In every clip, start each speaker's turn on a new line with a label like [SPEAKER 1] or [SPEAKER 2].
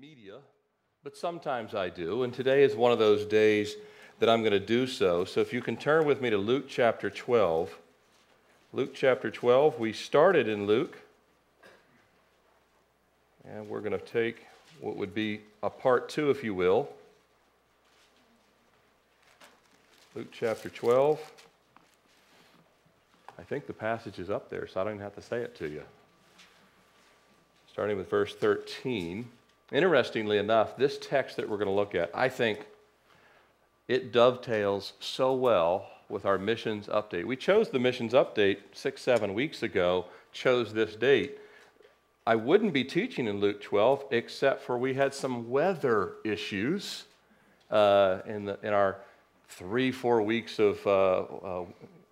[SPEAKER 1] media, but sometimes I do, and today is one of those days that I'm going to do so. So if you can turn with me to Luke chapter 12. Luke chapter 12, we started in Luke, and we're going to take what would be a part two, if you will. Luke chapter 12. I think the passage is up there, so I don't even have to say it to you. Starting with verse 13. Interestingly enough, this text that we're going to look at, I think it dovetails so well with our missions update. We chose the missions update six, seven weeks ago, chose this date. I wouldn't be teaching in Luke 12 except for we had some weather issues uh, in, the, in our three, four weeks of uh, uh,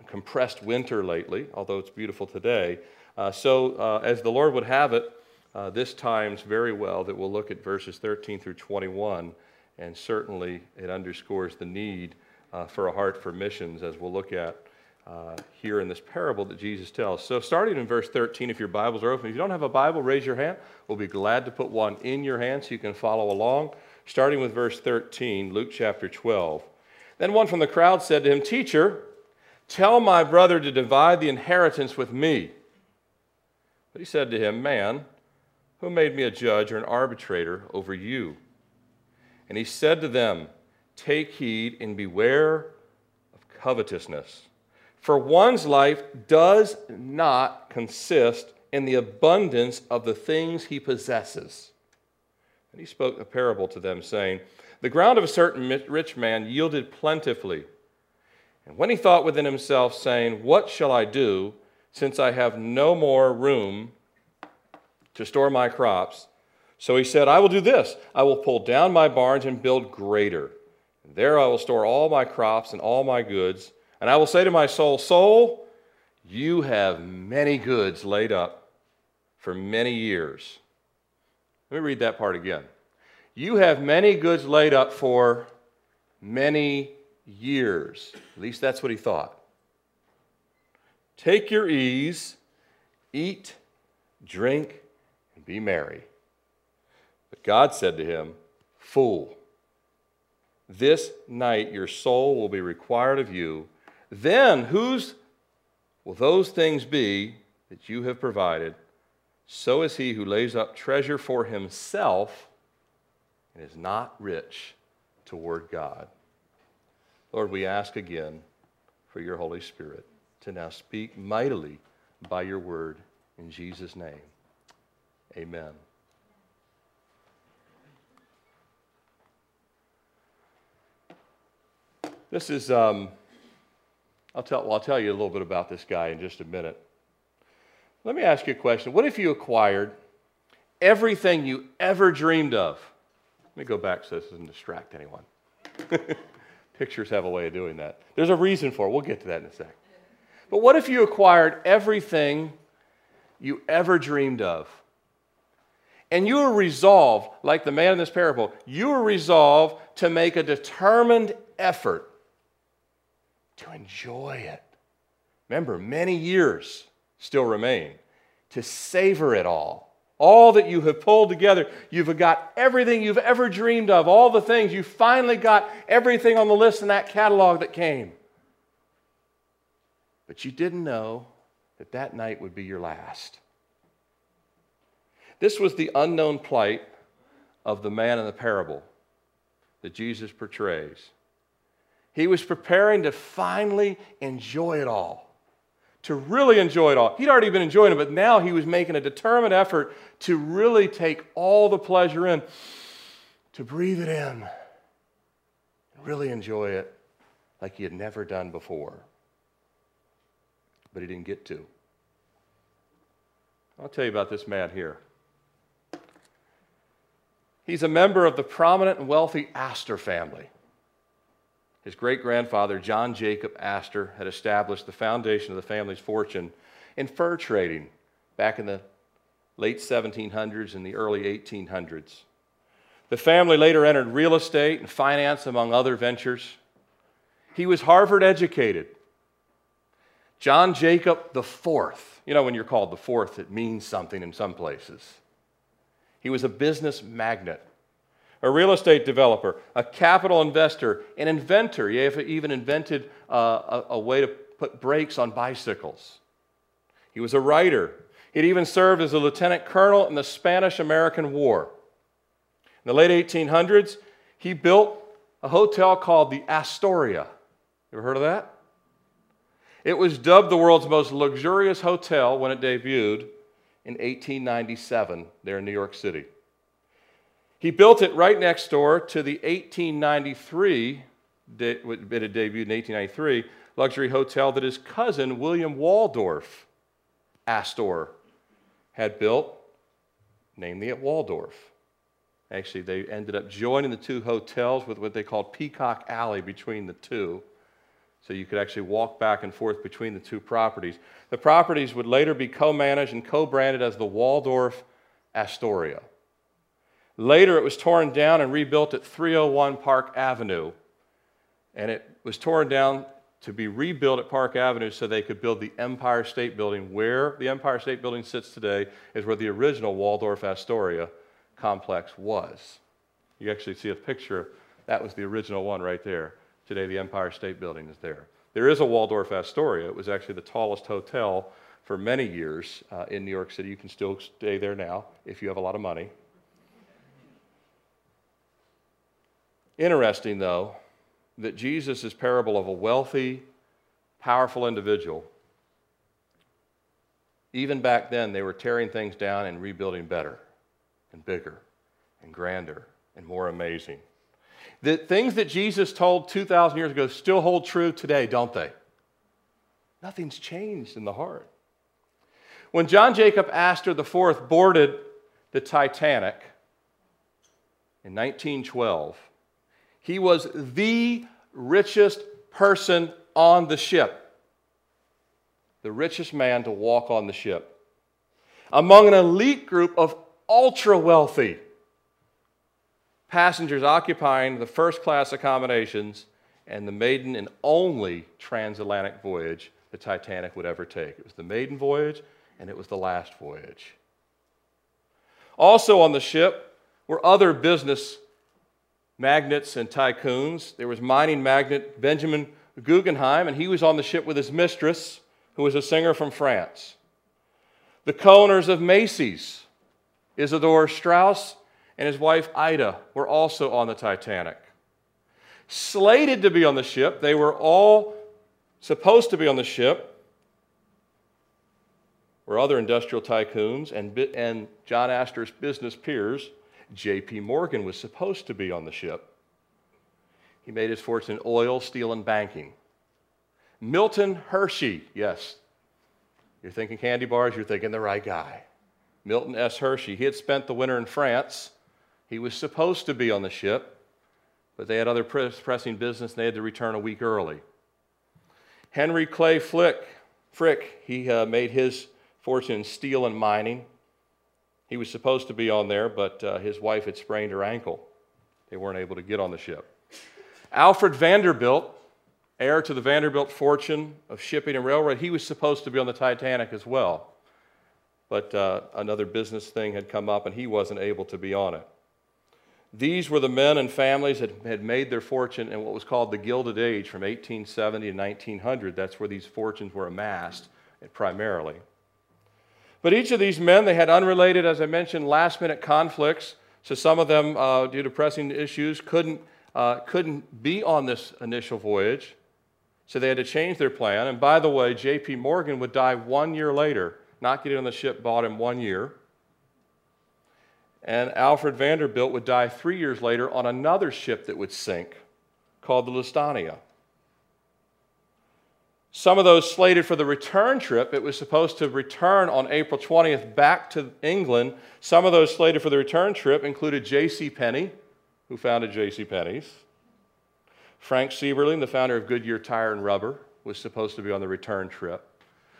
[SPEAKER 1] compressed winter lately, although it's beautiful today. Uh, so, uh, as the Lord would have it, uh, this times very well that we'll look at verses 13 through 21, and certainly it underscores the need uh, for a heart for missions, as we'll look at uh, here in this parable that Jesus tells. So, starting in verse 13, if your Bibles are open, if you don't have a Bible, raise your hand. We'll be glad to put one in your hand so you can follow along. Starting with verse 13, Luke chapter 12. Then one from the crowd said to him, Teacher, tell my brother to divide the inheritance with me. But he said to him, Man, who made me a judge or an arbitrator over you? And he said to them, Take heed and beware of covetousness. For one's life does not consist in the abundance of the things he possesses. And he spoke a parable to them, saying, The ground of a certain rich man yielded plentifully. And when he thought within himself, saying, What shall I do, since I have no more room to store my crops. So he said, I will do this I will pull down my barns and build greater. There I will store all my crops and all my goods. And I will say to my soul, Soul, you have many goods laid up for many years. Let me read that part again. You have many goods laid up for many years. At least that's what he thought. Take your ease, eat, drink, be merry. But God said to him, Fool, this night your soul will be required of you. Then whose will those things be that you have provided? So is he who lays up treasure for himself and is not rich toward God. Lord, we ask again for your Holy Spirit to now speak mightily by your word in Jesus' name. Amen. This is, um, I'll, tell, well, I'll tell you a little bit about this guy in just a minute. Let me ask you a question. What if you acquired everything you ever dreamed of? Let me go back so this doesn't distract anyone. Pictures have a way of doing that. There's a reason for it. We'll get to that in a sec. But what if you acquired everything you ever dreamed of? And you are resolved, like the man in this parable, you are resolved to make a determined effort to enjoy it. Remember, many years still remain to savor it all. All that you have pulled together, you've got everything you've ever dreamed of, all the things, you finally got everything on the list in that catalog that came. But you didn't know that that night would be your last. This was the unknown plight of the man in the parable that Jesus portrays. He was preparing to finally enjoy it all, to really enjoy it all. He'd already been enjoying it, but now he was making a determined effort to really take all the pleasure in, to breathe it in, and really enjoy it like he had never done before. But he didn't get to. I'll tell you about this man here. He's a member of the prominent and wealthy Astor family. His great grandfather, John Jacob Astor, had established the foundation of the family's fortune in fur trading back in the late 1700s and the early 1800s. The family later entered real estate and finance, among other ventures. He was Harvard educated. John Jacob the Fourth. You know, when you're called the fourth, it means something in some places. He was a business magnate. a real estate developer, a capital investor, an inventor. He even invented uh, a, a way to put brakes on bicycles. He was a writer. He'd even served as a lieutenant colonel in the Spanish American War. In the late 1800s, he built a hotel called the Astoria. You ever heard of that? It was dubbed the world's most luxurious hotel when it debuted in 1897 there in New York City. He built it right next door to the 1893, it had debuted in 1893, luxury hotel that his cousin William Waldorf Astor had built, namely at Waldorf. Actually, they ended up joining the two hotels with what they called Peacock Alley between the two. So you could actually walk back and forth between the two properties. The properties would later be co managed and co branded as the Waldorf Astoria. Later, it was torn down and rebuilt at 301 Park Avenue. And it was torn down to be rebuilt at Park Avenue so they could build the Empire State Building. Where the Empire State Building sits today is where the original Waldorf Astoria complex was. You actually see a picture. That was the original one right there. Today, the Empire State Building is there. There is a Waldorf Astoria. It was actually the tallest hotel for many years uh, in New York City. You can still stay there now if you have a lot of money. Interesting, though, that Jesus' parable of a wealthy, powerful individual, even back then, they were tearing things down and rebuilding better and bigger and grander and more amazing. The things that Jesus told 2,000 years ago still hold true today, don't they? Nothing's changed in the heart. When John Jacob Astor IV boarded the Titanic in 1912, he was the richest person on the ship, the richest man to walk on the ship. Among an elite group of ultra wealthy passengers occupying the first class accommodations and the maiden and only transatlantic voyage the Titanic would ever take. It was the maiden voyage and it was the last voyage. Also on the ship were other business magnates and tycoons. There was mining magnate Benjamin Guggenheim, and he was on the ship with his mistress, who was a singer from France. The co owners of Macy's, Isidor Straus and his wife Ida, were also on the Titanic. Slated to be on the ship, they were all supposed to be on the ship, were other industrial tycoons and, and John Astor's business peers J.P. Morgan was supposed to be on the ship. He made his fortune in oil, steel, and banking. Milton Hershey, yes. You're thinking candy bars, you're thinking the right guy. Milton S. Hershey. He had spent the winter in France. He was supposed to be on the ship, but they had other pressing business and they had to return a week early. Henry Clay Flick, Frick, he uh, made his fortune in steel and mining. He was supposed to be on there, but uh, his wife had sprained her ankle. They weren't able to get on the ship. Alfred Vanderbilt, heir to the Vanderbilt fortune of shipping and railroad, he was supposed to be on the Titanic as well. But uh, another business thing had come up and he wasn't able to be on it. These were the men and families that had made their fortune in what was called the Gilded Age from 1870 to 1900. That's where these fortunes were amassed primarily. But each of these men, they had unrelated, as I mentioned, last minute conflicts. So some of them, uh, due to pressing issues, couldn't, uh, couldn't be on this initial voyage. So they had to change their plan. And by the way, J.P. Morgan would die one year later. Not getting on the ship bought him one year. And Alfred Vanderbilt would die three years later on another ship that would sink called the Lusitania. Some of those slated for the return trip, it was supposed to return on April 20th back to England. Some of those slated for the return trip included J.C. Penney, who founded J.C. Penney's. Frank Seiberling, the founder of Goodyear Tire and Rubber, was supposed to be on the return trip.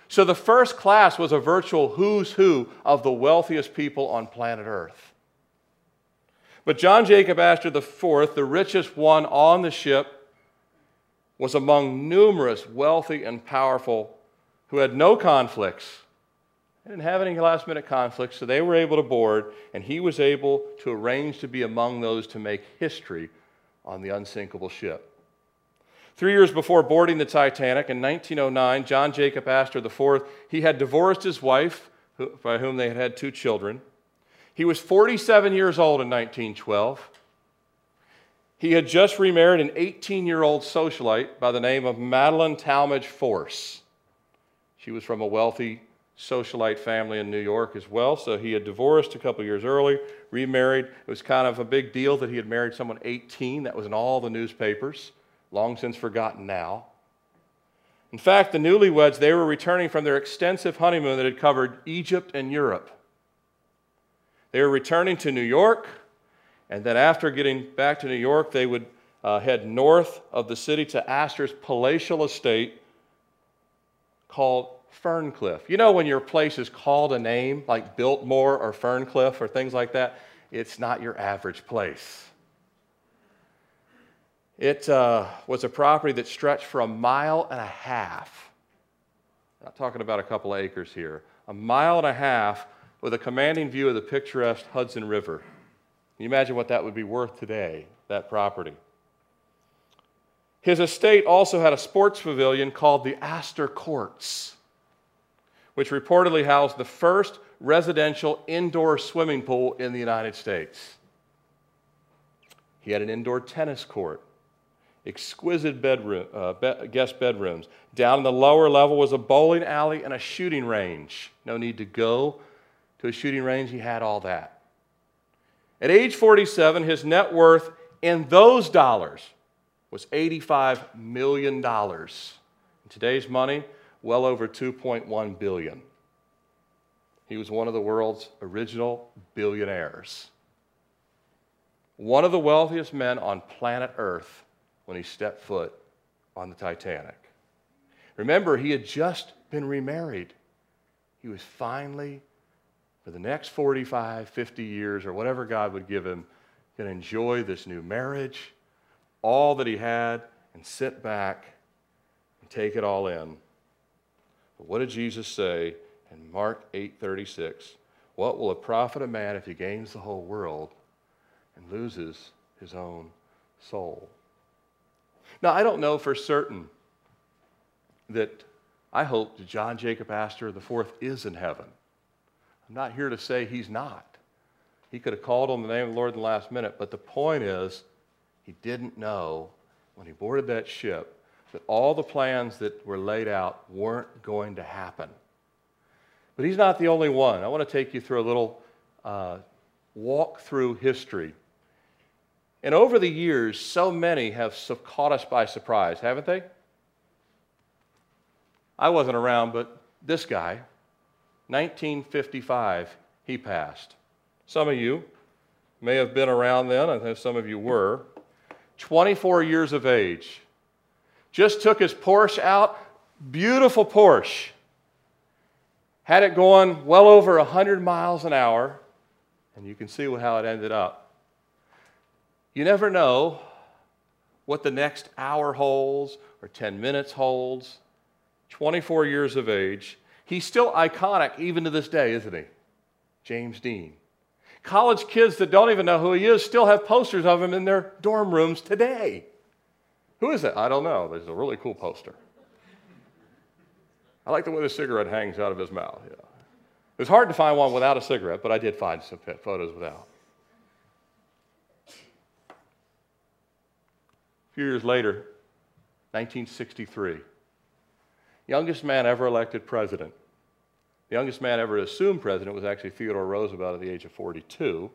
[SPEAKER 1] So the first class was a virtual who's who of the wealthiest people on planet Earth. But John Jacob Astor IV, the richest one on the ship, was among numerous wealthy and powerful who had no conflicts They didn't have any last minute conflicts, so they were able to board, and he was able to arrange to be among those to make history on the unsinkable ship. Three years before boarding the Titanic in 1909, John Jacob Astor IV, he had divorced his wife, by whom they had had two children. He was 47 years old in 1912. He had just remarried an 18 year old socialite by the name of Madeleine Talmage Force. She was from a wealthy socialite family in New York as well, so he had divorced a couple years early, remarried. It was kind of a big deal that he had married someone 18. That was in all the newspapers, long since forgotten now. In fact, the newlyweds, they were returning from their extensive honeymoon that had covered Egypt and Europe. They were returning to New York, and then after getting back to New York, they would uh, head north of the city to Astor's palatial estate called Ferncliff. You know, when your place is called a name like Biltmore or Ferncliff or things like that, it's not your average place. It uh, was a property that stretched for a mile and a half. I'm not talking about a couple of acres here. A mile and a half with a commanding view of the picturesque Hudson River. Can you imagine what that would be worth today, that property? His estate also had a sports pavilion called the Astor Courts, which reportedly housed the first residential indoor swimming pool in the United States. He had an indoor tennis court, exquisite bedroom, uh, be- guest bedrooms. Down in the lower level was a bowling alley and a shooting range. No need to go to a shooting range, he had all that. At age 47, his net worth in those dollars was $85 million. In today's money, well over 2.1 billion. He was one of the world's original billionaires. One of the wealthiest men on planet Earth when he stepped foot on the Titanic. Remember, he had just been remarried. He was finally for the next 45, 50 years, or whatever God would give him, can enjoy this new marriage, all that he had, and sit back and take it all in. But what did Jesus say in Mark 8:36? What will it profit a man if he gains the whole world and loses his own soul? Now, I don't know for certain that I hope that John Jacob Astor IV is in heaven. I'm not here to say he's not. He could have called on the name of the Lord in the last minute, but the point is, he didn't know when he boarded that ship that all the plans that were laid out weren't going to happen. But he's not the only one. I want to take you through a little uh, walk through history. And over the years, so many have caught us by surprise, haven't they? I wasn't around, but this guy, 1955, he passed. Some of you may have been around then, I think some of you were. 24 years of age. Just took his Porsche out, beautiful Porsche. Had it going well over 100 miles an hour, and you can see how it ended up. You never know what the next hour holds or 10 minutes holds. 24 years of age, He's still iconic even to this day, isn't he? James Dean. College kids that don't even know who he is still have posters of him in their dorm rooms today. Who is it? I don't know. There's a really cool poster. I like the way the cigarette hangs out of his mouth. Yeah. It was hard to find one without a cigarette, but I did find some photos without. A few years later, 1963 youngest man ever elected president. The youngest man ever assumed president was actually Theodore Roosevelt at the age of 42,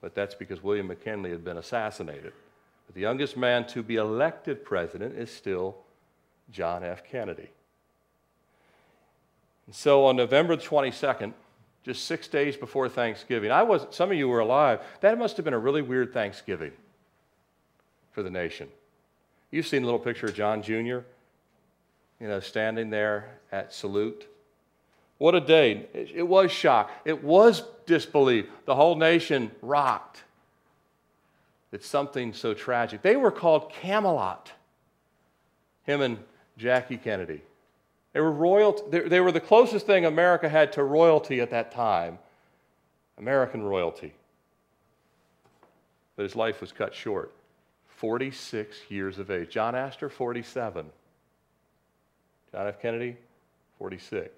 [SPEAKER 1] but that's because William McKinley had been assassinated. But the youngest man to be elected president is still John F. Kennedy. And so on November 22nd, just six days before Thanksgiving, I was some of you were alive. That must have been a really weird Thanksgiving for the nation. You've seen a little picture of John Jr you know, standing there at salute. What a day. It was shock. It was disbelief. The whole nation rocked. It's something so tragic. They were called Camelot, him and Jackie Kennedy. They were royal. They were the closest thing America had to royalty at that time, American royalty. But his life was cut short. 46 years of age. John Astor, 47. John F. Kennedy, 46.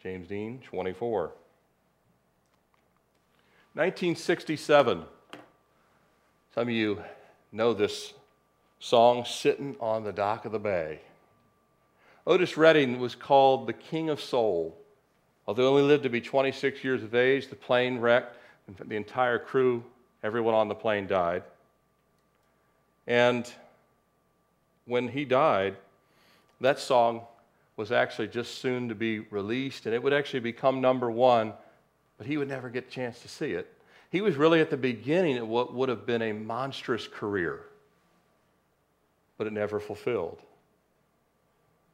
[SPEAKER 1] James Dean, 24. 1967. Some of you know this song, Sitting on the Dock of the Bay. Otis Redding was called the King of Soul. Although he only lived to be 26 years of age, the plane wrecked, and the entire crew, everyone on the plane died. And when he died, that song was actually just soon to be released, and it would actually become number one, but he would never get a chance to see it. He was really at the beginning of what would have been a monstrous career, but it never fulfilled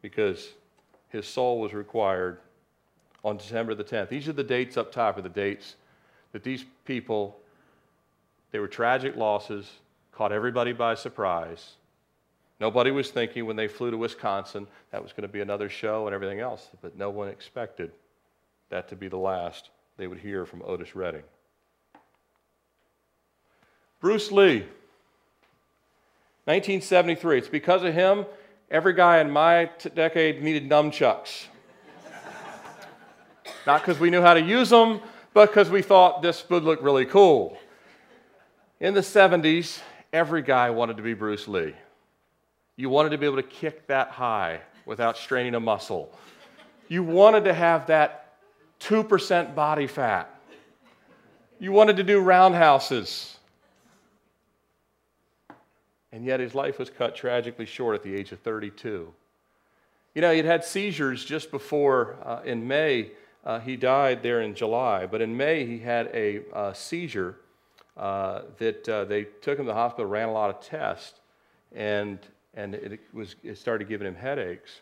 [SPEAKER 1] because his soul was required on December the 10th. These are the dates up top, are the dates that these people, they were tragic losses, caught everybody by surprise. Nobody was thinking when they flew to Wisconsin that was going to be another show and everything else, but no one expected that to be the last they would hear from Otis Redding. Bruce Lee, 1973. It's because of him, every guy in my decade needed nunchucks. Not because we knew how to use them, but because we thought this would look really cool. In the 70s, every guy wanted to be Bruce Lee. You wanted to be able to kick that high without straining a muscle. You wanted to have that 2% body fat. You wanted to do roundhouses. And yet his life was cut tragically short at the age of 32. You know, he'd had seizures just before, uh, in May, uh, he died there in July, but in May he had a uh, seizure uh, that uh, they took him to the hospital, ran a lot of tests, and and it, was, it started giving him headaches.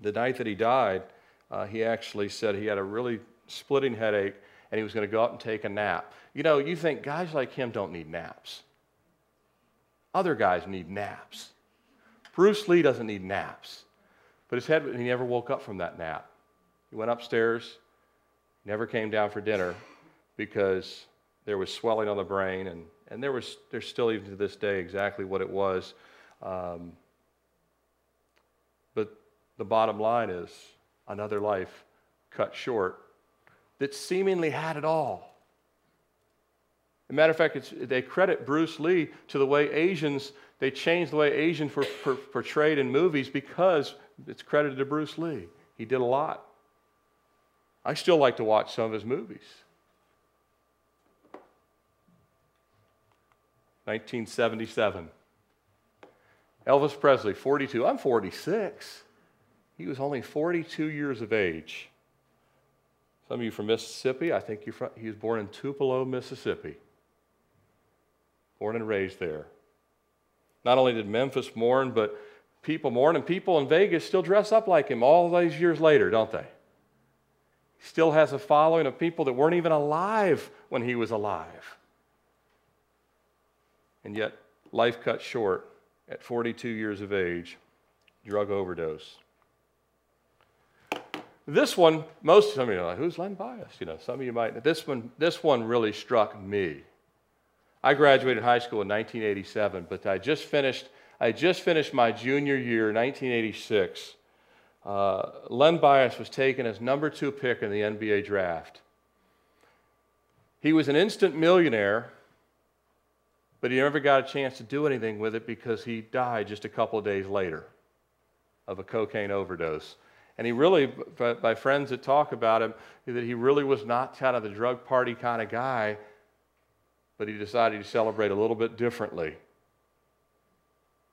[SPEAKER 1] The night that he died, uh, he actually said he had a really splitting headache and he was going to go out and take a nap. You know, you think guys like him don't need naps. Other guys need naps. Bruce Lee doesn't need naps. But his head, he never woke up from that nap. He went upstairs, never came down for dinner because there was swelling on the brain, and, and there was, there's still even to this day exactly what it was. Um, but the bottom line is another life cut short that seemingly had it all. As a matter of fact, they credit Bruce Lee to the way Asians, they changed the way Asians were per, portrayed in movies because it's credited to Bruce Lee. He did a lot. I still like to watch some of his movies. 1977. Elvis Presley, 42. I'm 46. He was only 42 years of age. Some of you from Mississippi, I think you're from, he was born in Tupelo, Mississippi. Born and raised there. Not only did Memphis mourn, but people mourn, and people in Vegas still dress up like him all these years later, don't they? He still has a following of people that weren't even alive when he was alive. And yet, life cut short at 42 years of age, drug overdose. This one, most some of you are like, who's Len Bias? You know, some of you might. This one, this one really struck me. I graduated high school in 1987, but I just finished. I just finished my junior year, 1986. Uh, Len Bias was taken as number two pick in the NBA draft. He was an instant millionaire but he never got a chance to do anything with it because he died just a couple of days later of a cocaine overdose. And he really, by friends that talk about him, that he really was not kind of the drug party kind of guy, but he decided to celebrate a little bit differently.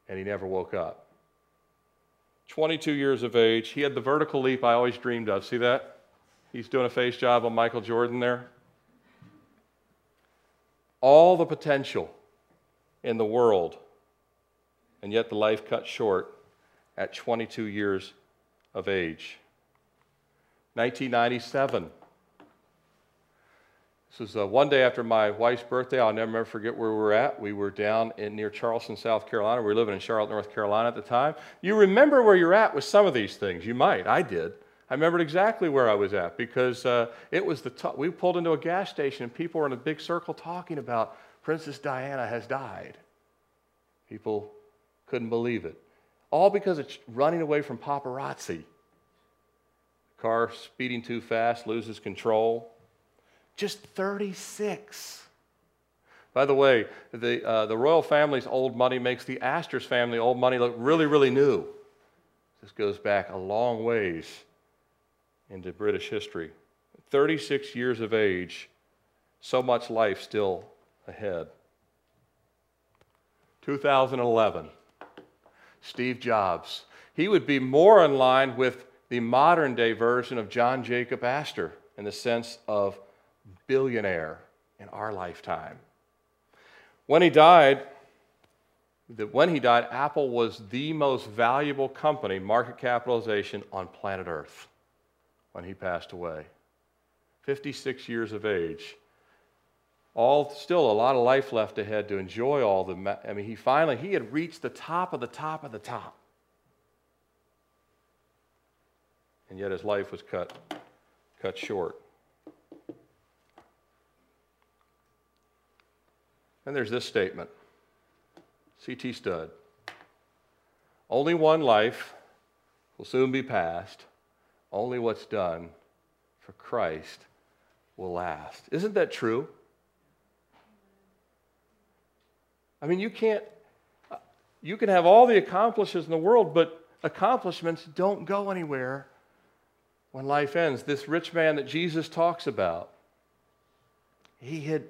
[SPEAKER 1] And he never woke up. 22 years of age. He had the vertical leap I always dreamed of. See that? He's doing a face job on Michael Jordan there. All the potential in the world, and yet the life cut short at 22 years of age. 1997. This was uh, one day after my wife's birthday. I'll never, forget where we were at. We were down in near Charleston, South Carolina. We were living in Charlotte, North Carolina at the time. You remember where you're at with some of these things. You might. I did. I remembered exactly where I was at because uh, it was the top. We pulled into a gas station and people were in a big circle talking about Princess Diana has died. People couldn't believe it. All because it's running away from paparazzi. Car speeding too fast, loses control. Just 36. By the way, the, uh, the royal family's old money makes the Astor's family old money look really, really new. This goes back a long ways into British history. 36 years of age, so much life still ahead. 2011, Steve Jobs. He would be more in line with the modern day version of John Jacob Astor in the sense of billionaire in our lifetime. When he died, that when he died, Apple was the most valuable company, market capitalization on planet Earth when he passed away. 56 years of age. All still a lot of life left ahead to enjoy all the I mean he finally he had reached the top of the top of the top. And yet his life was cut cut short. And there's this statement C.T. Studd Only one life will soon be passed. Only what's done for Christ will last. Isn't that true? I mean, you can't, you can have all the accomplishments in the world, but accomplishments don't go anywhere when life ends. This rich man that Jesus talks about, he had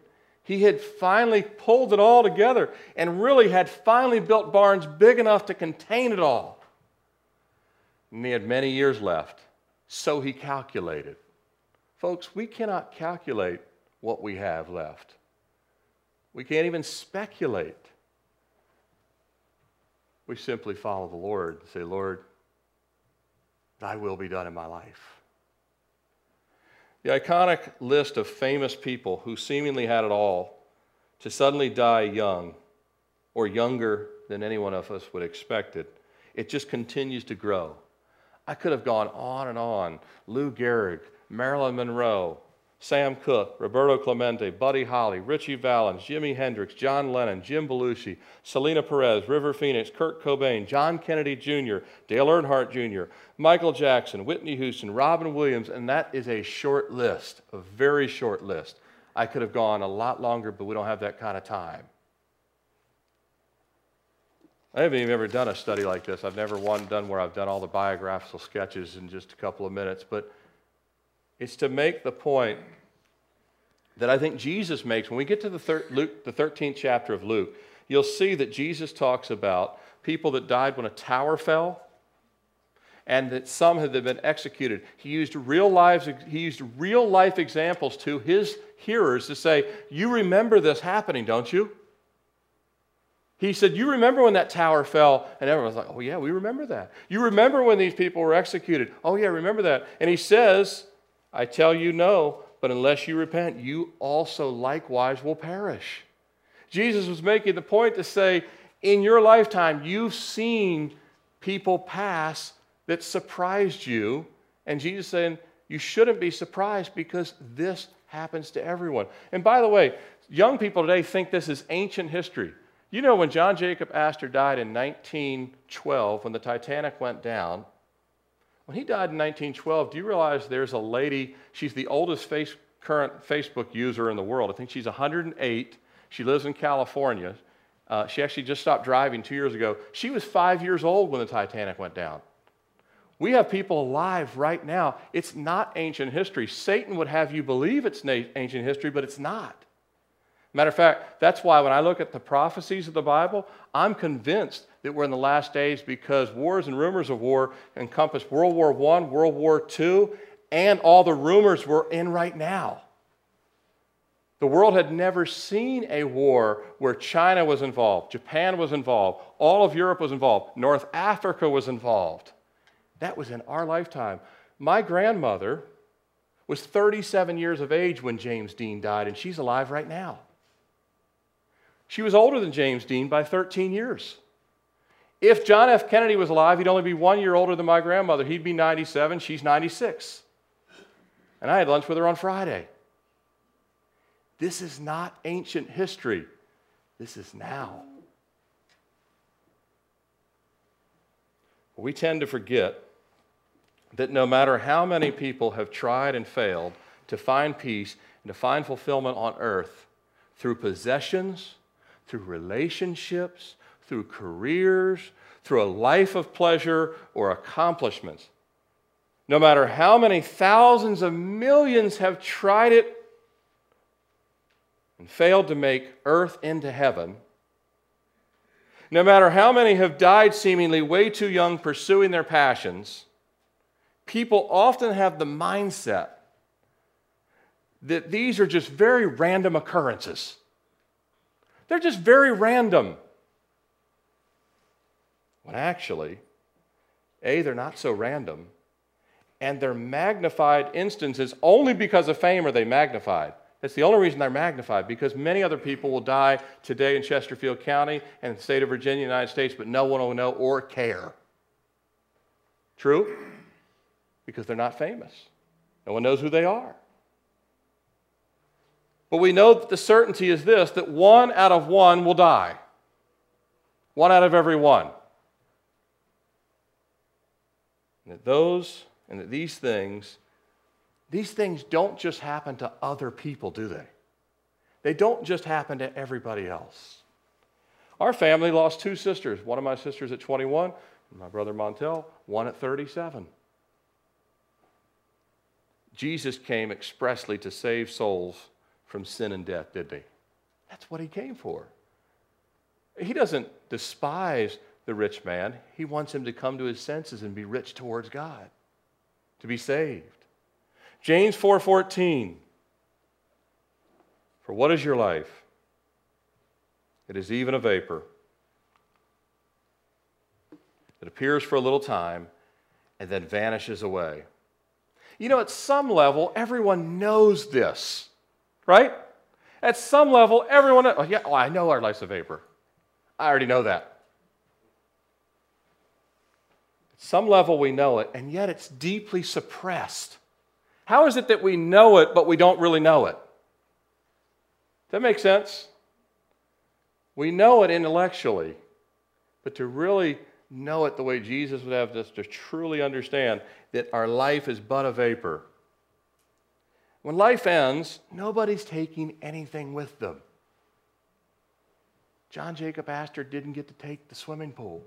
[SPEAKER 1] he had finally pulled it all together and really had finally built barns big enough to contain it all. And he had many years left, so he calculated. Folks, we cannot calculate what we have left. We can't even speculate. We simply follow the Lord and say, Lord, thy will be done in my life. The iconic list of famous people who seemingly had it all to suddenly die young or younger than any one of us would expect it, it just continues to grow. I could have gone on and on. Lou Gehrig, Marilyn Monroe, Sam Cooke, Roberto Clemente, Buddy Holly, Ritchie Valens, Jimi Hendrix, John Lennon, Jim Belushi, Selena Perez, River Phoenix, Kurt Cobain, John Kennedy Jr., Dale Earnhardt Jr., Michael Jackson, Whitney Houston, Robin Williams, and that is a short list, a very short list. I could have gone a lot longer, but we don't have that kind of time. I haven't even ever done a study like this. I've never one done where I've done all the biographical sketches in just a couple of minutes, but it's to make the point that I think Jesus makes. When we get to the, thir- Luke, the 13th chapter of Luke, you'll see that Jesus talks about people that died when a tower fell and that some had been executed. He used real lives, he used real life examples to his hearers to say, You remember this happening, don't you? He said, You remember when that tower fell? And everyone was like, Oh, yeah, we remember that. You remember when these people were executed? Oh, yeah, remember that. And he says, I tell you no, but unless you repent, you also likewise will perish. Jesus was making the point to say, in your lifetime, you've seen people pass that surprised you. And Jesus saying, you shouldn't be surprised because this happens to everyone. And by the way, young people today think this is ancient history. You know, when John Jacob Astor died in 1912, when the Titanic went down, when he died in 1912, do you realize there's a lady, she's the oldest face, current Facebook user in the world. I think she's 108. She lives in California. Uh, she actually just stopped driving two years ago. She was five years old when the Titanic went down. We have people alive right now. It's not ancient history. Satan would have you believe it's ancient history, but it's not. Matter of fact, that's why when I look at the prophecies of the Bible, I'm convinced that we're in the last days because wars and rumors of war encompass World War I, World War II, and all the rumors we're in right now. The world had never seen a war where China was involved, Japan was involved, all of Europe was involved, North Africa was involved. That was in our lifetime. My grandmother was 37 years of age when James Dean died, and she's alive right now. She was older than James Dean by 13 years. If John F. Kennedy was alive, he'd only be one year older than my grandmother. He'd be 97, she's 96. And I had lunch with her on Friday. This is not ancient history, this is now. We tend to forget that no matter how many people have tried and failed to find peace and to find fulfillment on earth through possessions, through relationships, through careers, through a life of pleasure or accomplishments. No matter how many thousands of millions have tried it and failed to make earth into heaven, no matter how many have died seemingly way too young pursuing their passions, people often have the mindset that these are just very random occurrences. They're just very random. When actually, A, they're not so random, and they're magnified instances only because of fame are they magnified. That's the only reason they're magnified, because many other people will die today in Chesterfield County and the state of Virginia, United States, but no one will know or care. True? Because they're not famous. No one knows who they are. But we know that the certainty is this that one out of one will die. One out of every one. And that those and that these things, these things don't just happen to other people, do they? They don't just happen to everybody else. Our family lost two sisters. One of my sisters at 21, my brother Montel, one at 37. Jesus came expressly to save souls from sin and death, did he? That's what he came for. He doesn't despise the rich man, he wants him to come to his senses and be rich towards God, to be saved. James 4:14 For what is your life? It is even a vapor. It appears for a little time and then vanishes away. You know, at some level, everyone knows this right? At some level, everyone, oh, yeah, oh, I know our life's a vapor. I already know that. At some level, we know it, and yet it's deeply suppressed. How is it that we know it, but we don't really know it? Does that make sense? We know it intellectually, but to really know it the way Jesus would have us to truly understand that our life is but a vapor when life ends, nobody's taking anything with them. John Jacob Astor didn't get to take the swimming pool,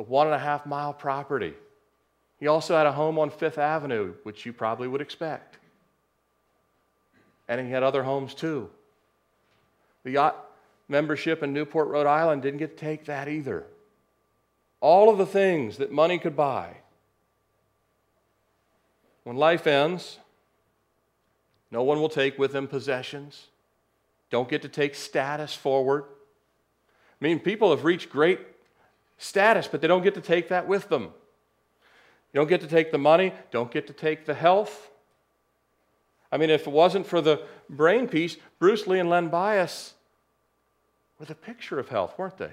[SPEAKER 1] the one and a half mile property. He also had a home on Fifth Avenue, which you probably would expect. And he had other homes too. The yacht membership in Newport, Rhode Island didn't get to take that either. All of the things that money could buy. When life ends, no one will take with them possessions. Don't get to take status forward. I mean, people have reached great status, but they don't get to take that with them. You don't get to take the money, don't get to take the health. I mean, if it wasn't for the brain piece, Bruce Lee and Len Bias were the picture of health, weren't they?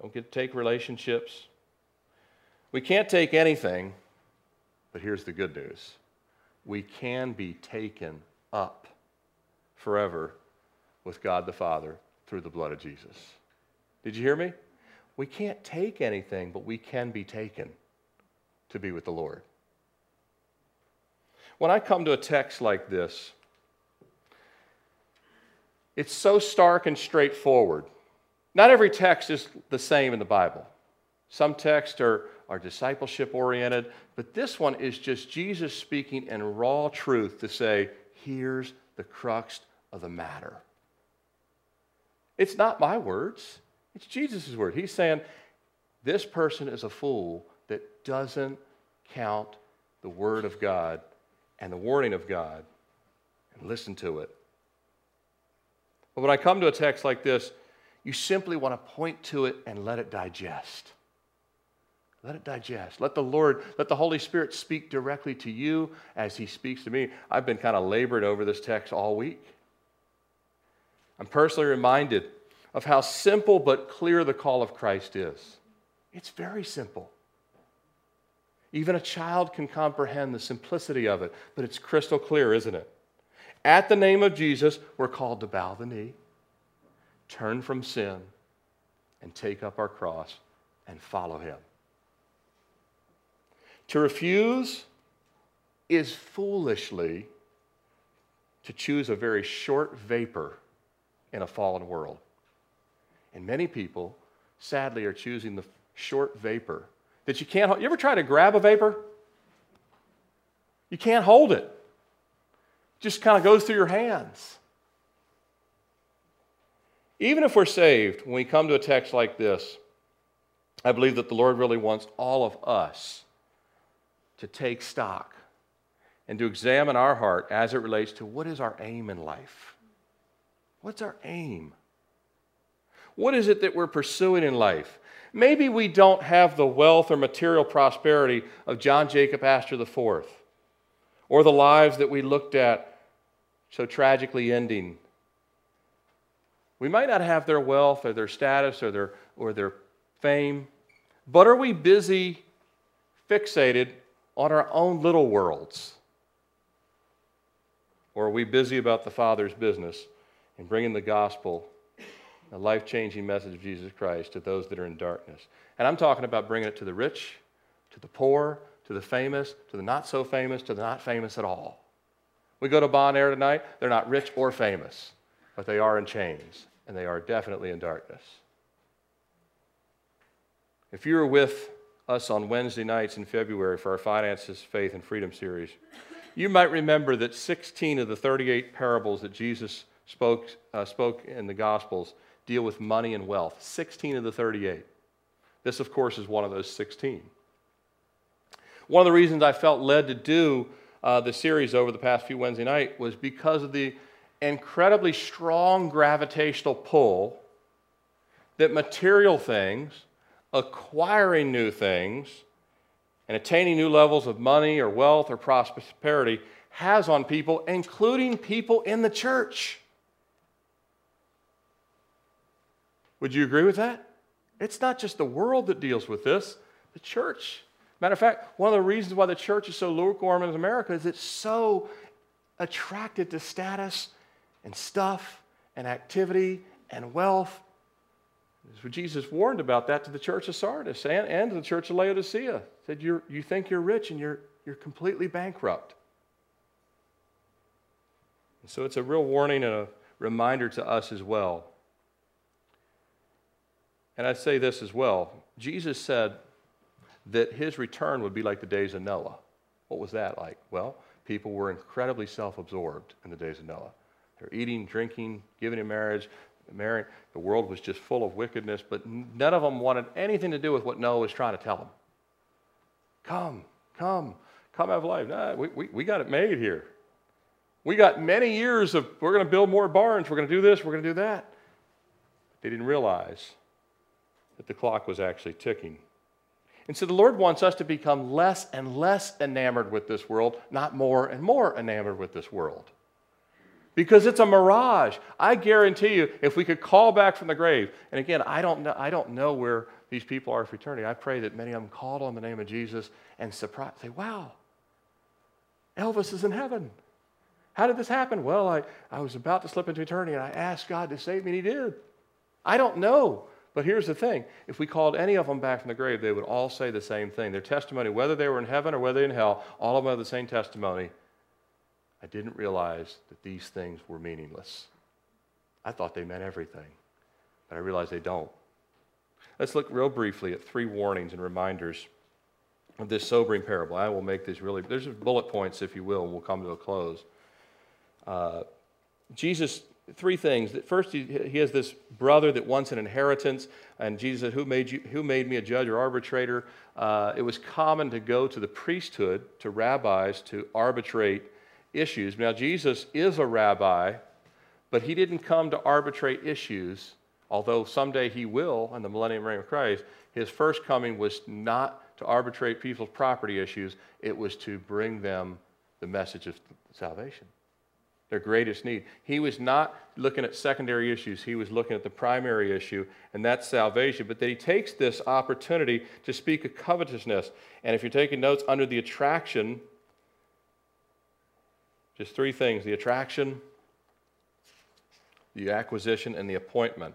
[SPEAKER 1] Don't get to take relationships. We can't take anything, but here's the good news we can be taken up forever with God the Father through the blood of Jesus. Did you hear me? We can't take anything, but we can be taken to be with the Lord. When I come to a text like this, it's so stark and straightforward. Not every text is the same in the Bible. Some texts are are discipleship oriented, but this one is just Jesus speaking in raw truth to say, here's the crux of the matter. It's not my words, it's Jesus' word. He's saying, this person is a fool that doesn't count the word of God and the warning of God and listen to it. But when I come to a text like this, you simply want to point to it and let it digest. Let it digest. Let the Lord, let the Holy Spirit speak directly to you as He speaks to me. I've been kind of labored over this text all week. I'm personally reminded of how simple but clear the call of Christ is. It's very simple. Even a child can comprehend the simplicity of it, but it's crystal clear, isn't it? At the name of Jesus, we're called to bow the knee, turn from sin, and take up our cross and follow Him. To refuse is foolishly to choose a very short vapor in a fallen world. And many people, sadly, are choosing the short vapor that you can't hold. You ever try to grab a vapor? You can't hold it. it just kind of goes through your hands. Even if we're saved, when we come to a text like this, I believe that the Lord really wants all of us to take stock and to examine our heart as it relates to what is our aim in life? What's our aim? What is it that we're pursuing in life? Maybe we don't have the wealth or material prosperity of John Jacob Astor IV, or the lives that we looked at so tragically ending. We might not have their wealth or their status or their, or their fame, but are we busy, fixated on our own little worlds? Or are we busy about the Father's business and bringing the gospel, the life changing message of Jesus Christ to those that are in darkness? And I'm talking about bringing it to the rich, to the poor, to the famous, to the not so famous, to the not famous at all. We go to Bon Air tonight, they're not rich or famous, but they are in chains, and they are definitely in darkness. If you were with us on Wednesday nights in February for our Finances, Faith, and Freedom series, you might remember that 16 of the 38 parables that Jesus spoke, uh, spoke in the Gospels deal with money and wealth. 16 of the 38. This, of course, is one of those 16. One of the reasons I felt led to do uh, the series over the past few Wednesday night was because of the incredibly strong gravitational pull that material things acquiring new things and attaining new levels of money or wealth or prosperity has on people, including people in the church. Would you agree with that? It's not just the world that deals with this, the church. Matter of fact, one of the reasons why the church is so lukewarm in America is it's so attracted to status and stuff and activity and wealth Jesus warned about that to the church of Sardis and, and to the church of Laodicea. He said, you're, You think you're rich and you're, you're completely bankrupt. And so it's a real warning and a reminder to us as well. And I'd say this as well Jesus said that his return would be like the days of Noah. What was that like? Well, people were incredibly self absorbed in the days of Noah. They're eating, drinking, giving in marriage. The world was just full of wickedness, but none of them wanted anything to do with what Noah was trying to tell them. Come, come, come have life. Nah, we, we, we got it made here. We got many years of, we're going to build more barns, we're going to do this, we're going to do that. They didn't realize that the clock was actually ticking. And so the Lord wants us to become less and less enamored with this world, not more and more enamored with this world because it's a mirage. I guarantee you, if we could call back from the grave, and again, I don't know, I don't know where these people are for eternity. I pray that many of them called on the name of Jesus and surprise, say, wow, Elvis is in heaven. How did this happen? Well, I, I was about to slip into eternity and I asked God to save me, and He did. I don't know. But here's the thing if we called any of them back from the grave, they would all say the same thing. Their testimony, whether they were in heaven or whether in hell, all of them have the same testimony I didn't realize that these things were meaningless. I thought they meant everything, but I realized they don't. Let's look real briefly at three warnings and reminders of this sobering parable. I will make these really, there's bullet points, if you will, and we'll come to a close. Uh, Jesus, three things. First, he, has this brother that wants an inheritance, and Jesus said, Who made, you, who made me a judge or arbitrator? Uh, it was common to go to the priesthood, to rabbis, to arbitrate issues. Now, Jesus is a rabbi, but he didn't come to arbitrate issues, although someday he will in the millennium reign of Christ. His first coming was not to arbitrate people's property issues, it was to bring them the message of salvation, their greatest need. He was not looking at secondary issues, he was looking at the primary issue, and that's salvation. But that he takes this opportunity to speak of covetousness. And if you're taking notes, under the attraction, just three things the attraction, the acquisition, and the appointment.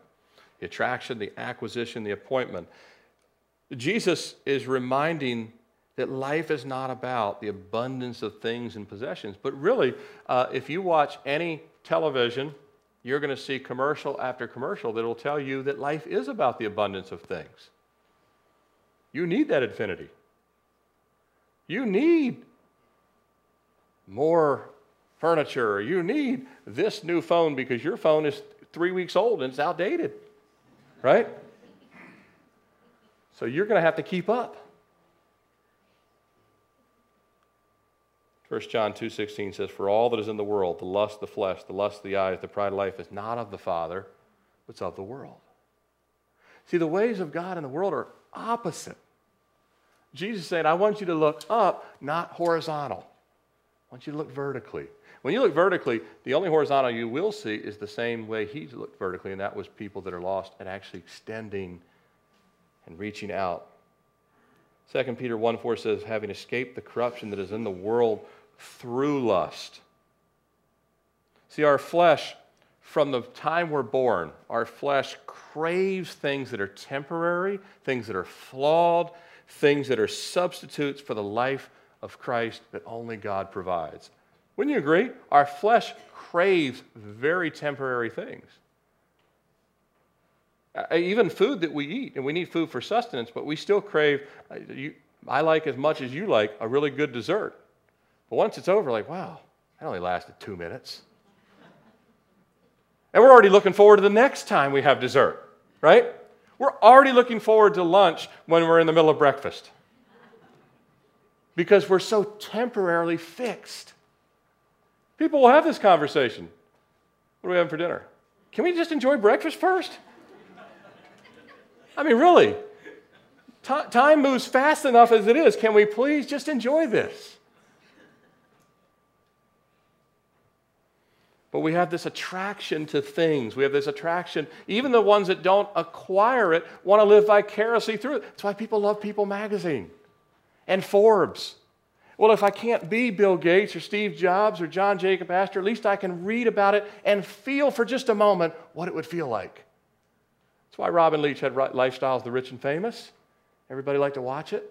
[SPEAKER 1] The attraction, the acquisition, the appointment. Jesus is reminding that life is not about the abundance of things and possessions. But really, uh, if you watch any television, you're going to see commercial after commercial that will tell you that life is about the abundance of things. You need that Infiniti. You need more furniture. You need this new phone because your phone is three weeks old and it's outdated, right? So you're going to have to keep up. 1 John 2:16 says for all that is in the world the lust of the flesh the lust of the eyes the pride of life is not of the father but it's of the world. See the ways of God and the world are opposite. Jesus said I want you to look up not horizontal. I want you to look vertically. When you look vertically, the only horizontal you will see is the same way he looked vertically, and that was people that are lost and actually extending and reaching out. 2 Peter 1 4 says, having escaped the corruption that is in the world through lust. See, our flesh, from the time we're born, our flesh craves things that are temporary, things that are flawed, things that are substitutes for the life of Christ that only God provides. Wouldn't you agree? Our flesh craves very temporary things. Uh, even food that we eat, and we need food for sustenance, but we still crave, uh, I like as much as you like, a really good dessert. But once it's over, like, wow, that only lasted two minutes. And we're already looking forward to the next time we have dessert, right? We're already looking forward to lunch when we're in the middle of breakfast because we're so temporarily fixed. People will have this conversation. What are we having for dinner? Can we just enjoy breakfast first? I mean, really, T- time moves fast enough as it is. Can we please just enjoy this? But we have this attraction to things. We have this attraction, even the ones that don't acquire it want to live vicariously through it. That's why people love People magazine and Forbes. Well, if I can't be Bill Gates or Steve Jobs or John Jacob Astor, at least I can read about it and feel for just a moment what it would feel like. That's why Robin Leach had Lifestyles the Rich and Famous. Everybody like to watch it?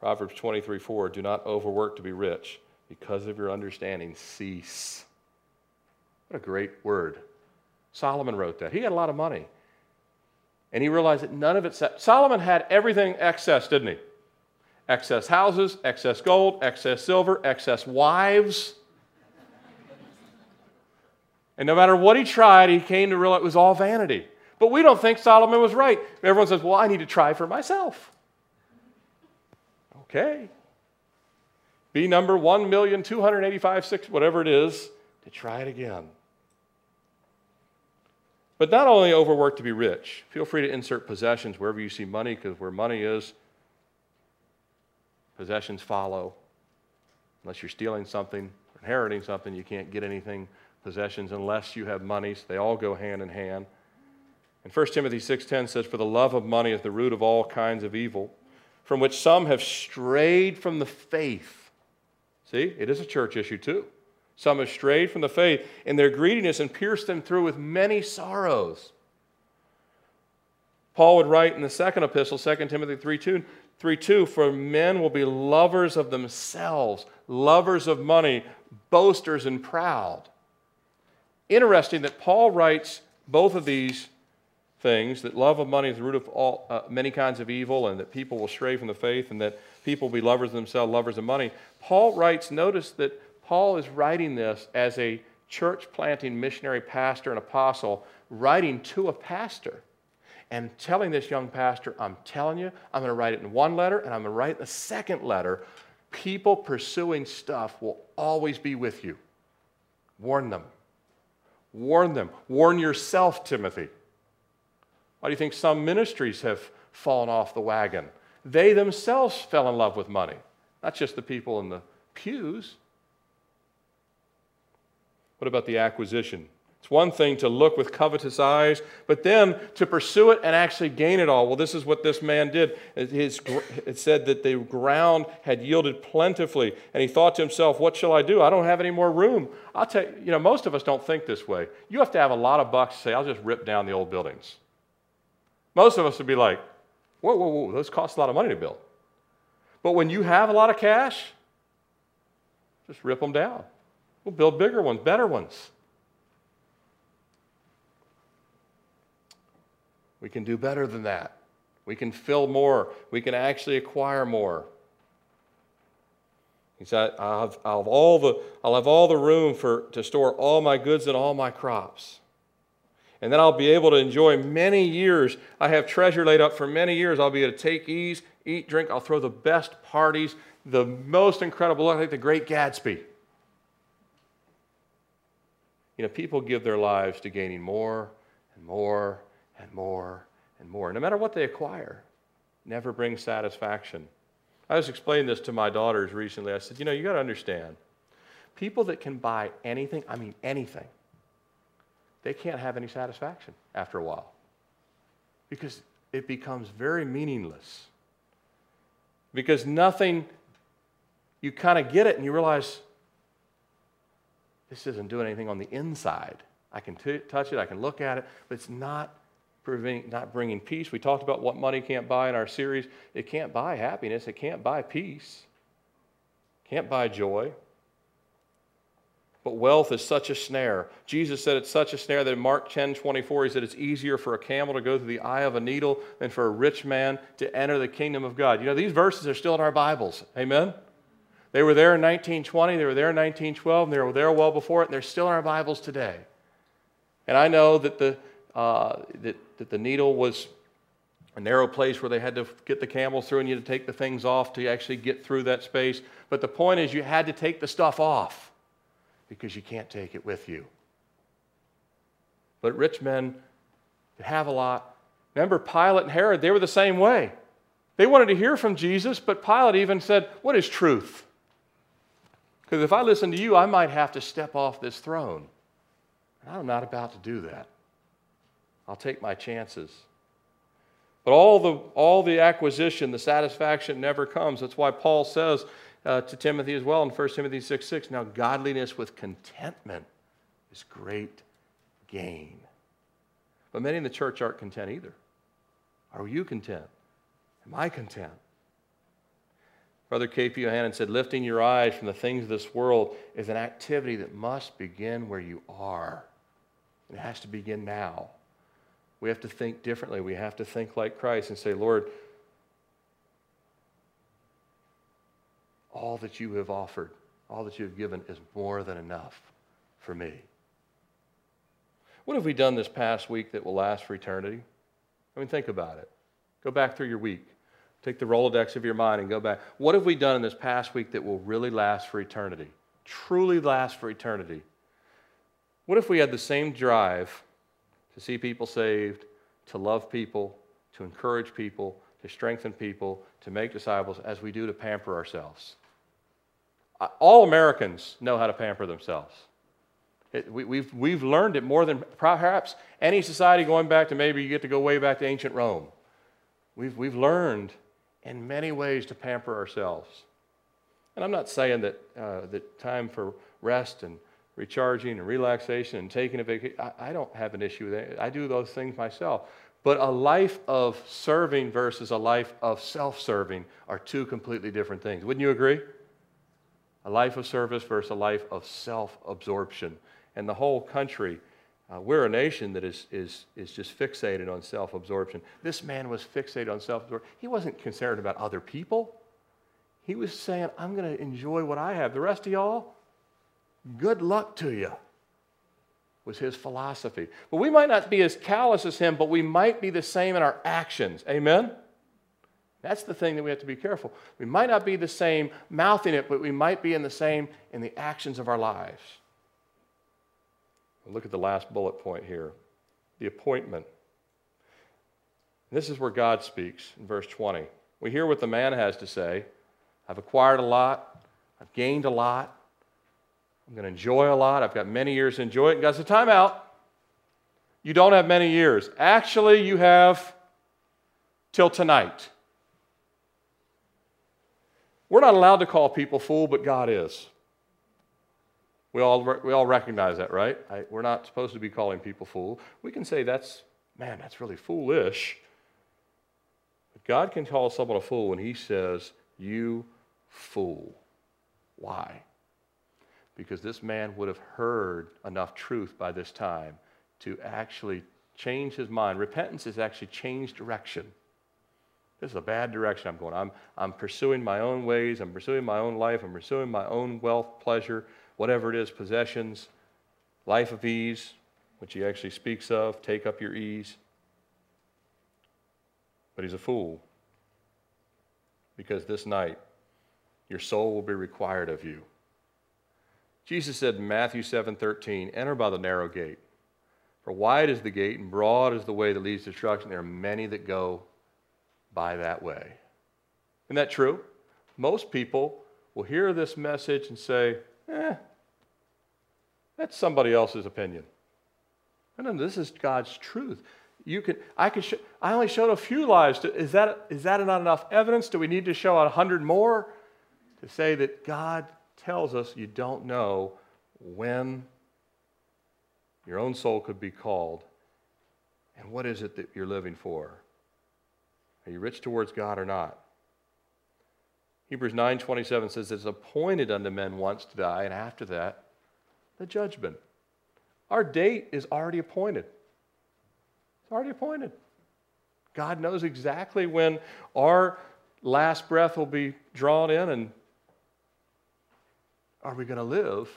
[SPEAKER 1] Proverbs 23 4 Do not overwork to be rich because of your understanding, cease. What a great word. Solomon wrote that. He had a lot of money. And he realized that none of it. Solomon had everything excess, didn't he? Excess houses, excess gold, excess silver, excess wives. And no matter what he tried, he came to realize it was all vanity. But we don't think Solomon was right. Everyone says, well, I need to try for myself. Okay. Be number 1,285,6, whatever it is, to try it again. But not only overwork to be rich, feel free to insert possessions wherever you see money, because where money is, possessions follow. Unless you're stealing something, inheriting something, you can't get anything. Possessions, unless you have money, so they all go hand in hand. And 1 Timothy 6:10 says, "For the love of money is the root of all kinds of evil, from which some have strayed from the faith." See, it is a church issue too. Some have strayed from the faith in their greediness and pierced them through with many sorrows. Paul would write in the second epistle, 2 Timothy 3 2, 3 2, for men will be lovers of themselves, lovers of money, boasters and proud. Interesting that Paul writes both of these things that love of money is the root of all, uh, many kinds of evil, and that people will stray from the faith, and that people be lovers of themselves, lovers of money. Paul writes, notice that Paul is writing this as a church planting missionary pastor and apostle, writing to a pastor and telling this young pastor, I'm telling you, I'm going to write it in one letter and I'm going to write the second letter. People pursuing stuff will always be with you. Warn them. Warn them. Warn yourself, Timothy. Why do you think some ministries have fallen off the wagon? They themselves fell in love with money, not just the people in the pews. What about the acquisition? It's one thing to look with covetous eyes, but then to pursue it and actually gain it all. Well, this is what this man did. His, it said that the ground had yielded plentifully, and he thought to himself, What shall I do? I don't have any more room. I'll tell you, you know, most of us don't think this way. You have to have a lot of bucks to say, I'll just rip down the old buildings. Most of us would be like, Whoa, whoa, whoa, those cost a lot of money to build. But when you have a lot of cash, just rip them down. We'll build bigger ones, better ones. We can do better than that. We can fill more. We can actually acquire more. He said, I'll have, I'll have, all, the, I'll have all the room for, to store all my goods and all my crops. And then I'll be able to enjoy many years. I have treasure laid up for many years. I'll be able to take ease, eat, drink. I'll throw the best parties, the most incredible, I think the great Gatsby. You know, people give their lives to gaining more and more and more and more. No matter what they acquire, never brings satisfaction. I was explaining this to my daughters recently. I said, you know, you got to understand, people that can buy anything, I mean anything, they can't have any satisfaction after a while because it becomes very meaningless. Because nothing, you kind of get it and you realize this isn't doing anything on the inside. I can t- touch it, I can look at it, but it's not not bringing peace. We talked about what money can't buy in our series. It can't buy happiness, it can't buy peace, can't buy joy. But wealth is such a snare. Jesus said it's such a snare that in Mark 10 24, he said it's easier for a camel to go through the eye of a needle than for a rich man to enter the kingdom of God. You know, these verses are still in our Bibles. Amen? They were there in 1920, they were there in 1912, and they were there well before it, and they're still in our Bibles today. And I know that the, uh, that, that the needle was a narrow place where they had to get the camels through and you had to take the things off to actually get through that space. But the point is, you had to take the stuff off because you can't take it with you. But rich men that have a lot, remember Pilate and Herod, they were the same way. They wanted to hear from Jesus, but Pilate even said, What is truth? Because if I listen to you, I might have to step off this throne. And I'm not about to do that. I'll take my chances. But all the, all the acquisition, the satisfaction never comes. That's why Paul says uh, to Timothy as well in 1 Timothy 6 6, now godliness with contentment is great gain. But many in the church aren't content either. Are you content? Am I content? Brother K.P. Yohanan said, lifting your eyes from the things of this world is an activity that must begin where you are. It has to begin now. We have to think differently. We have to think like Christ and say, Lord, all that you have offered, all that you have given is more than enough for me. What have we done this past week that will last for eternity? I mean, think about it. Go back through your week. Take the Rolodex of your mind and go back. What have we done in this past week that will really last for eternity? Truly last for eternity? What if we had the same drive to see people saved, to love people, to encourage people, to strengthen people, to make disciples as we do to pamper ourselves. All Americans know how to pamper themselves. It, we, we've, we've learned it more than perhaps any society going back to maybe you get to go way back to ancient Rome. We've, we've learned in many ways to pamper ourselves. And I'm not saying that, uh, that time for rest and recharging and relaxation and taking a vacation. I, I don't have an issue with that. I do those things myself. But a life of serving versus a life of self serving are two completely different things. Wouldn't you agree? A life of service versus a life of self absorption. And the whole country, uh, we're a nation that is, is, is just fixated on self absorption. This man was fixated on self absorption. He wasn't concerned about other people. He was saying, I'm going to enjoy what I have. The rest of y'all, Good luck to you, was his philosophy. But we might not be as callous as him, but we might be the same in our actions. Amen? That's the thing that we have to be careful. We might not be the same mouthing it, but we might be in the same in the actions of our lives. Look at the last bullet point here the appointment. This is where God speaks in verse 20. We hear what the man has to say I've acquired a lot, I've gained a lot, I'm going to enjoy a lot, I've got many years to enjoy it. And God said, Time out. You don't have many years. Actually, you have till tonight. We're not allowed to call people fool, but God is. We all, we all recognize that, right? I, we're not supposed to be calling people fool. We can say that's, man, that's really foolish. But God can call someone a fool when he says, You fool. Why? Because this man would have heard enough truth by this time to actually change his mind. Repentance is actually change direction. This is a bad direction I'm going. I'm, I'm pursuing my own ways. I'm pursuing my own life. I'm pursuing my own wealth, pleasure, whatever it is, possessions, life of ease, which he actually speaks of. Take up your ease. But he's a fool because this night your soul will be required of you. Jesus said in Matthew 7:13, "Enter by the narrow gate. For wide is the gate and broad is the way that leads to destruction. There are many that go by that way. Isn't that true? Most people will hear this message and say, eh, that's somebody else's opinion. No, no, this is God's truth. You can, I can, show, I only showed a few lives. To, is that is that not enough evidence? Do we need to show a hundred more to say that God tells us you don't know when your own soul could be called, and what is it that you're living for? Are you rich towards God or not? Hebrews 9:27 says it's appointed unto men once to die and after that the judgment. Our date is already appointed. It's already appointed. God knows exactly when our last breath will be drawn in and are we going to live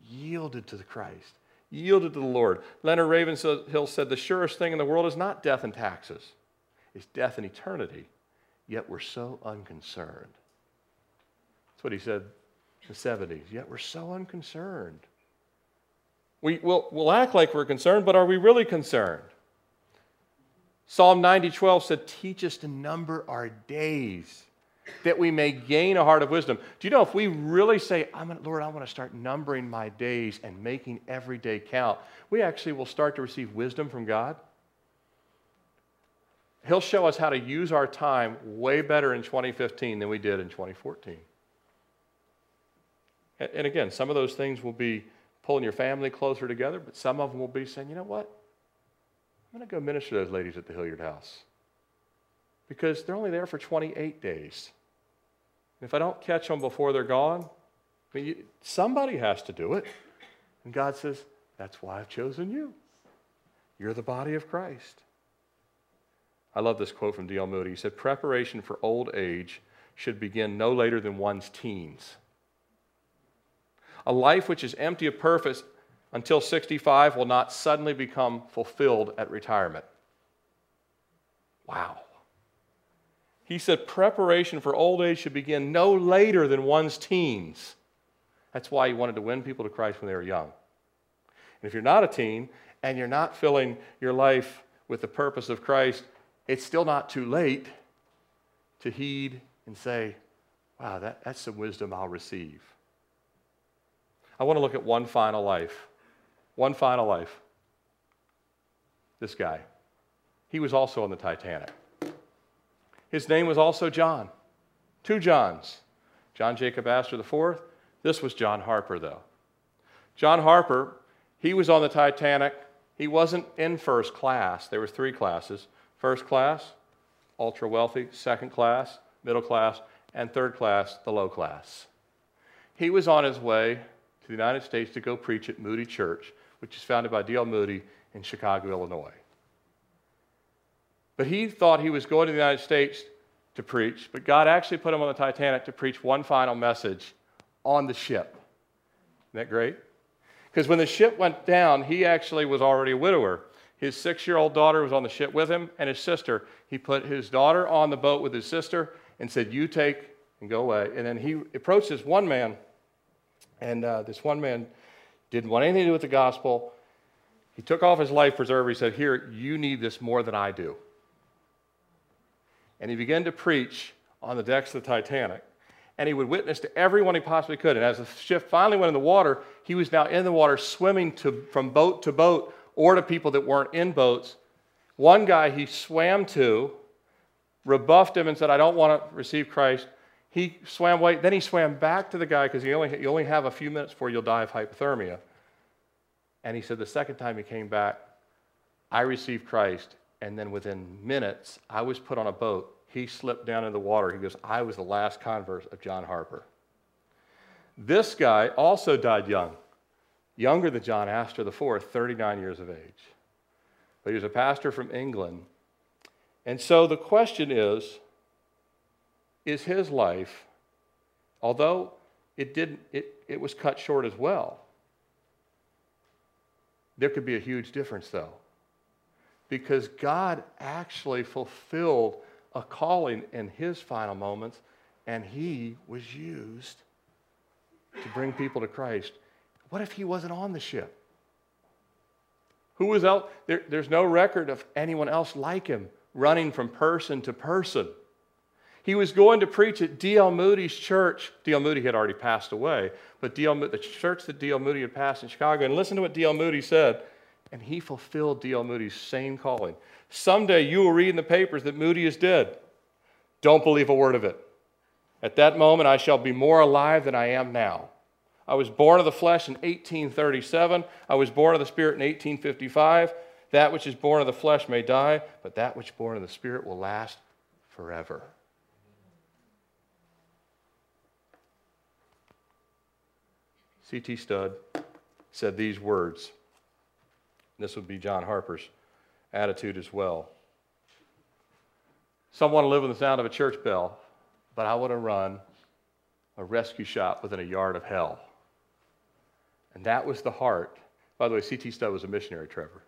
[SPEAKER 1] yielded to the Christ, yielded to the Lord. Leonard Ravenhill said the surest thing in the world is not death and taxes is death and eternity, yet we're so unconcerned. That's what he said in the 70s. Yet we're so unconcerned. We, will we'll act like we're concerned, but are we really concerned? Psalm 90, 12 said, Teach us to number our days that we may gain a heart of wisdom. Do you know if we really say, Lord, I want to start numbering my days and making every day count, we actually will start to receive wisdom from God? He'll show us how to use our time way better in 2015 than we did in 2014. And again, some of those things will be pulling your family closer together, but some of them will be saying, you know what? I'm going to go minister to those ladies at the Hilliard House because they're only there for 28 days. And if I don't catch them before they're gone, I mean, you, somebody has to do it. And God says, that's why I've chosen you. You're the body of Christ. I love this quote from D.L. Moody. He said, Preparation for old age should begin no later than one's teens. A life which is empty of purpose until 65 will not suddenly become fulfilled at retirement. Wow. He said preparation for old age should begin no later than one's teens. That's why he wanted to win people to Christ when they were young. And if you're not a teen and you're not filling your life with the purpose of Christ, it's still not too late to heed and say, wow, that, that's some wisdom I'll receive. I want to look at one final life. One final life. This guy. He was also on the Titanic. His name was also John. Two Johns. John Jacob Astor IV. This was John Harper, though. John Harper, he was on the Titanic. He wasn't in first class. There were three classes. First class, ultra wealthy. Second class, middle class. And third class, the low class. He was on his way to the United States to go preach at Moody Church, which is founded by D.L. Moody in Chicago, Illinois. But he thought he was going to the United States to preach, but God actually put him on the Titanic to preach one final message on the ship. Isn't that great? Because when the ship went down, he actually was already a widower. His six year old daughter was on the ship with him and his sister. He put his daughter on the boat with his sister and said, You take and go away. And then he approached this one man, and uh, this one man didn't want anything to do with the gospel. He took off his life preserver. He said, Here, you need this more than I do. and he began to preach on the decks of the Titanic. And he would witness to everyone he possibly could. And as the ship finally went in the water, he was now in the water swimming to, from boat to boat or to people that weren't in boats. One guy he swam to, rebuffed him, and said, I don't want to receive Christ. He swam away. Then he swam back to the guy because you only, you only have a few minutes before you'll die of hypothermia. And he said, The second time he came back, I received Christ. And then within minutes, I was put on a boat. He slipped down in the water. He goes, I was the last convert of John Harper. This guy also died young, younger than John Astor IV, 39 years of age. But he was a pastor from England. And so the question is is his life, although it, didn't, it, it was cut short as well, there could be a huge difference though. Because God actually fulfilled a calling in his final moments, and he was used to bring people to Christ. What if he wasn't on the ship? Who was out? There, there's no record of anyone else like him running from person to person. He was going to preach at D.L. Moody's church. D.L. Moody had already passed away, but D.L. the church that D.L. Moody had passed in Chicago. And listen to what D.L. Moody said. And he fulfilled D.L. Moody's same calling. Someday you will read in the papers that Moody is dead. Don't believe a word of it. At that moment, I shall be more alive than I am now. I was born of the flesh in 1837. I was born of the Spirit in 1855. That which is born of the flesh may die, but that which is born of the Spirit will last forever. C.T. Studd said these words. This would be John Harper's attitude as well. Some want to live in the sound of a church bell, but I want to run a rescue shop within a yard of hell. And that was the heart. By the way, C.T. Studd was a missionary, Trevor.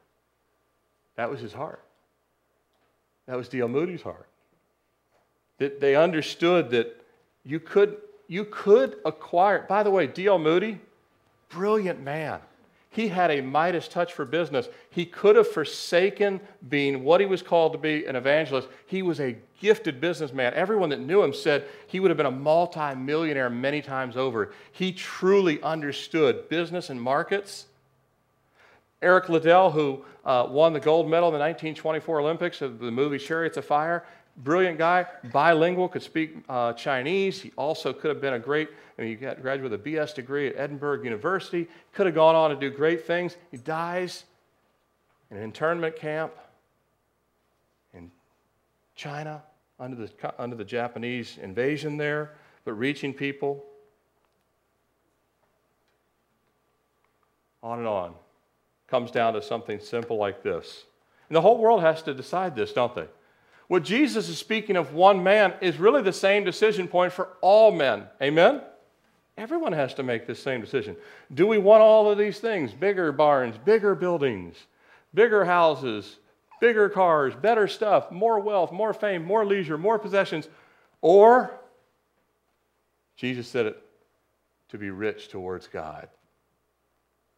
[SPEAKER 1] That was his heart. That was D.L. Moody's heart. That they understood that you could, you could acquire. By the way, D.L. Moody, brilliant man. He had a Midas touch for business. He could have forsaken being what he was called to be an evangelist. He was a gifted businessman. Everyone that knew him said he would have been a multimillionaire many times over. He truly understood business and markets. Eric Liddell, who uh, won the gold medal in the 1924 Olympics of the movie Chariots of Fire, brilliant guy, bilingual, could speak uh, Chinese. He also could have been a great, I mean, he got graduated with a BS degree at Edinburgh University, could have gone on to do great things. He dies in an internment camp in China under the, under the Japanese invasion there, but reaching people. On and on. Comes down to something simple like this. And the whole world has to decide this, don't they? What Jesus is speaking of one man is really the same decision point for all men. Amen? Everyone has to make this same decision. Do we want all of these things? Bigger barns, bigger buildings, bigger houses, bigger cars, better stuff, more wealth, more fame, more leisure, more possessions. Or, Jesus said it, to be rich towards God.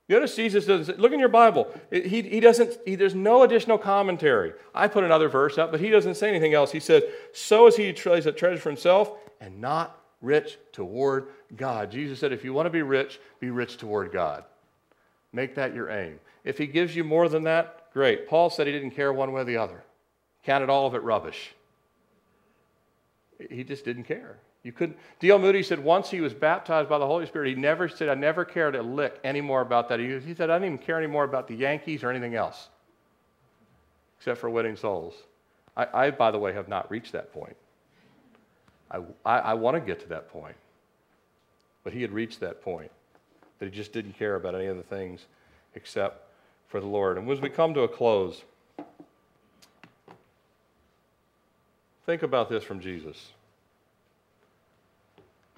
[SPEAKER 1] Notice Jesus doesn't say, look in your Bible. He, he doesn't, he, there's no additional commentary. I put another verse up, but he doesn't say anything else. He says, so is he who lays up treasure for himself and not rich toward God. Jesus said, if you want to be rich, be rich toward God. Make that your aim. If he gives you more than that, great. Paul said he didn't care one way or the other, counted all of it rubbish. He just didn't care. You couldn't. D.L. Moody said once he was baptized by the Holy Spirit, he never said, I never cared a lick anymore about that. He, he said, I didn't even care anymore about the Yankees or anything else, except for winning souls. I, I by the way, have not reached that point. I, I, I want to get to that point. But he had reached that point, that he just didn't care about any of the things except for the Lord. And as we come to a close, think about this from Jesus.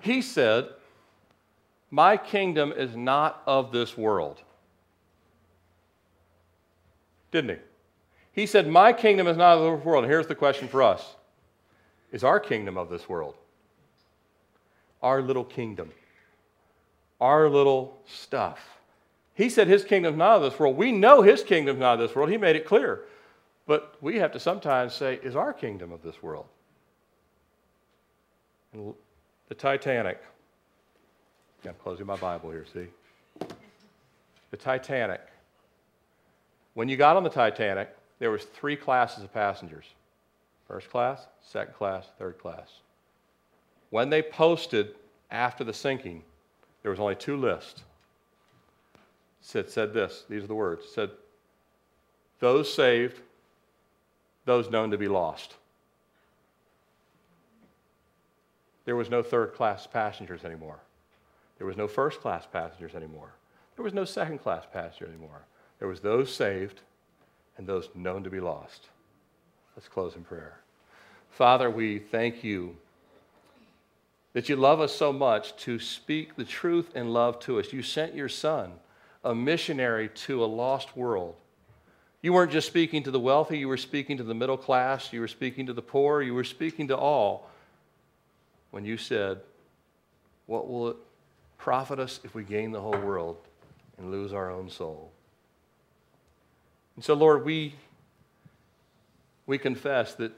[SPEAKER 1] He said, My kingdom is not of this world. Didn't he? He said, My kingdom is not of this world. And here's the question for us Is our kingdom of this world? Our little kingdom. Our little stuff. He said his kingdom's not of this world. We know his kingdom's not of this world. He made it clear. But we have to sometimes say, Is our kingdom of this world? And the Titanic. I'm closing my Bible here, see? The Titanic. When you got on the Titanic, there was three classes of passengers. First class, second class, third class. When they posted after the sinking, there was only two lists. It said, said this, these are the words. It said, those saved, those known to be lost. There was no third class passengers anymore. There was no first class passengers anymore. There was no second class passenger anymore. There was those saved and those known to be lost. Let's close in prayer. Father, we thank you that you love us so much to speak the truth and love to us. You sent your son, a missionary to a lost world. You weren't just speaking to the wealthy, you were speaking to the middle class, you were speaking to the poor, you were speaking to all when you said, What will it profit us if we gain the whole world and lose our own soul? And so, Lord, we, we confess that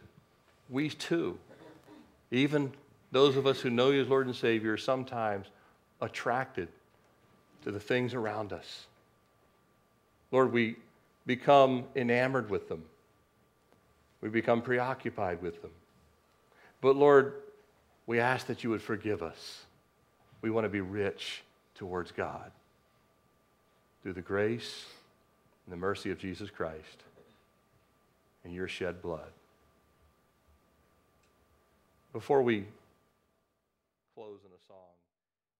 [SPEAKER 1] we too, even those of us who know you as Lord and Savior, are sometimes attracted to the things around us. Lord, we become enamored with them. We become preoccupied with them. But Lord, we ask that you would forgive us. We want to be rich towards God through the grace and the mercy of Jesus Christ and your shed blood. Before we close